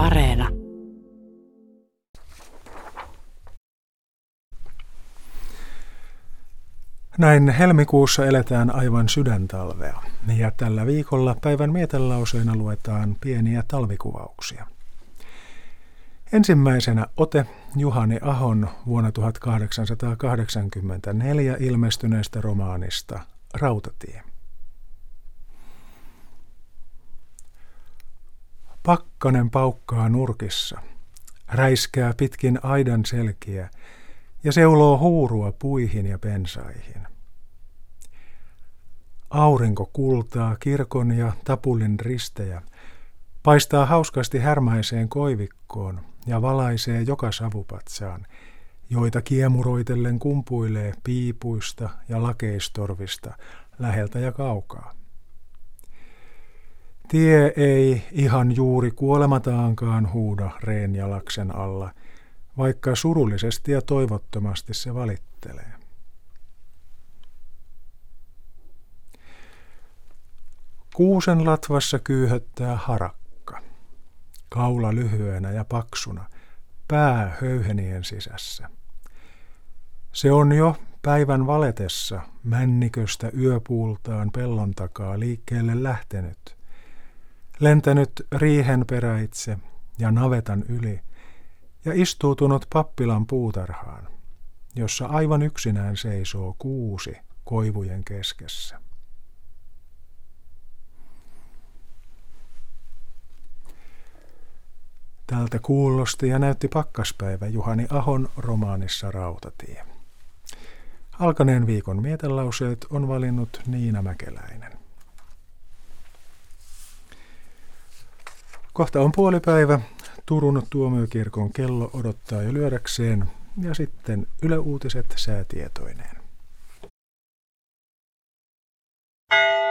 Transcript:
Areena. Näin helmikuussa eletään aivan sydäntalvea, ja tällä viikolla päivän mietelauseena luetaan pieniä talvikuvauksia. Ensimmäisenä ote Juhani Ahon vuonna 1884 ilmestyneestä romaanista Rautatie. Pakkanen paukkaa nurkissa, räiskää pitkin aidan selkiä ja seuloo huurua puihin ja pensaihin. Aurinko kultaa kirkon ja tapulin ristejä, paistaa hauskasti härmäiseen koivikkoon ja valaisee joka savupatsaan, joita kiemuroitellen kumpuilee piipuista ja lakeistorvista läheltä ja kaukaa. Tie ei ihan juuri kuolemataankaan huuda reenjalaksen alla, vaikka surullisesti ja toivottomasti se valittelee. Kuusen latvassa kyyhöttää harakka, kaula lyhyenä ja paksuna, pää höyhenien sisässä. Se on jo päivän valetessa männiköstä yöpuultaan pellon takaa liikkeelle lähtenyt – lentänyt riihen peräitse ja navetan yli ja istuutunut pappilan puutarhaan, jossa aivan yksinään seisoo kuusi koivujen keskessä. Tältä kuulosti ja näytti pakkaspäivä Juhani Ahon romaanissa Rautatie. Alkaneen viikon mietelauseet on valinnut Niina Mäkeläinen. Kohta on puolipäivä. Turun tuomiokirkon kello odottaa jo lyödäkseen. Ja sitten yleuutiset säätietoineen. thank you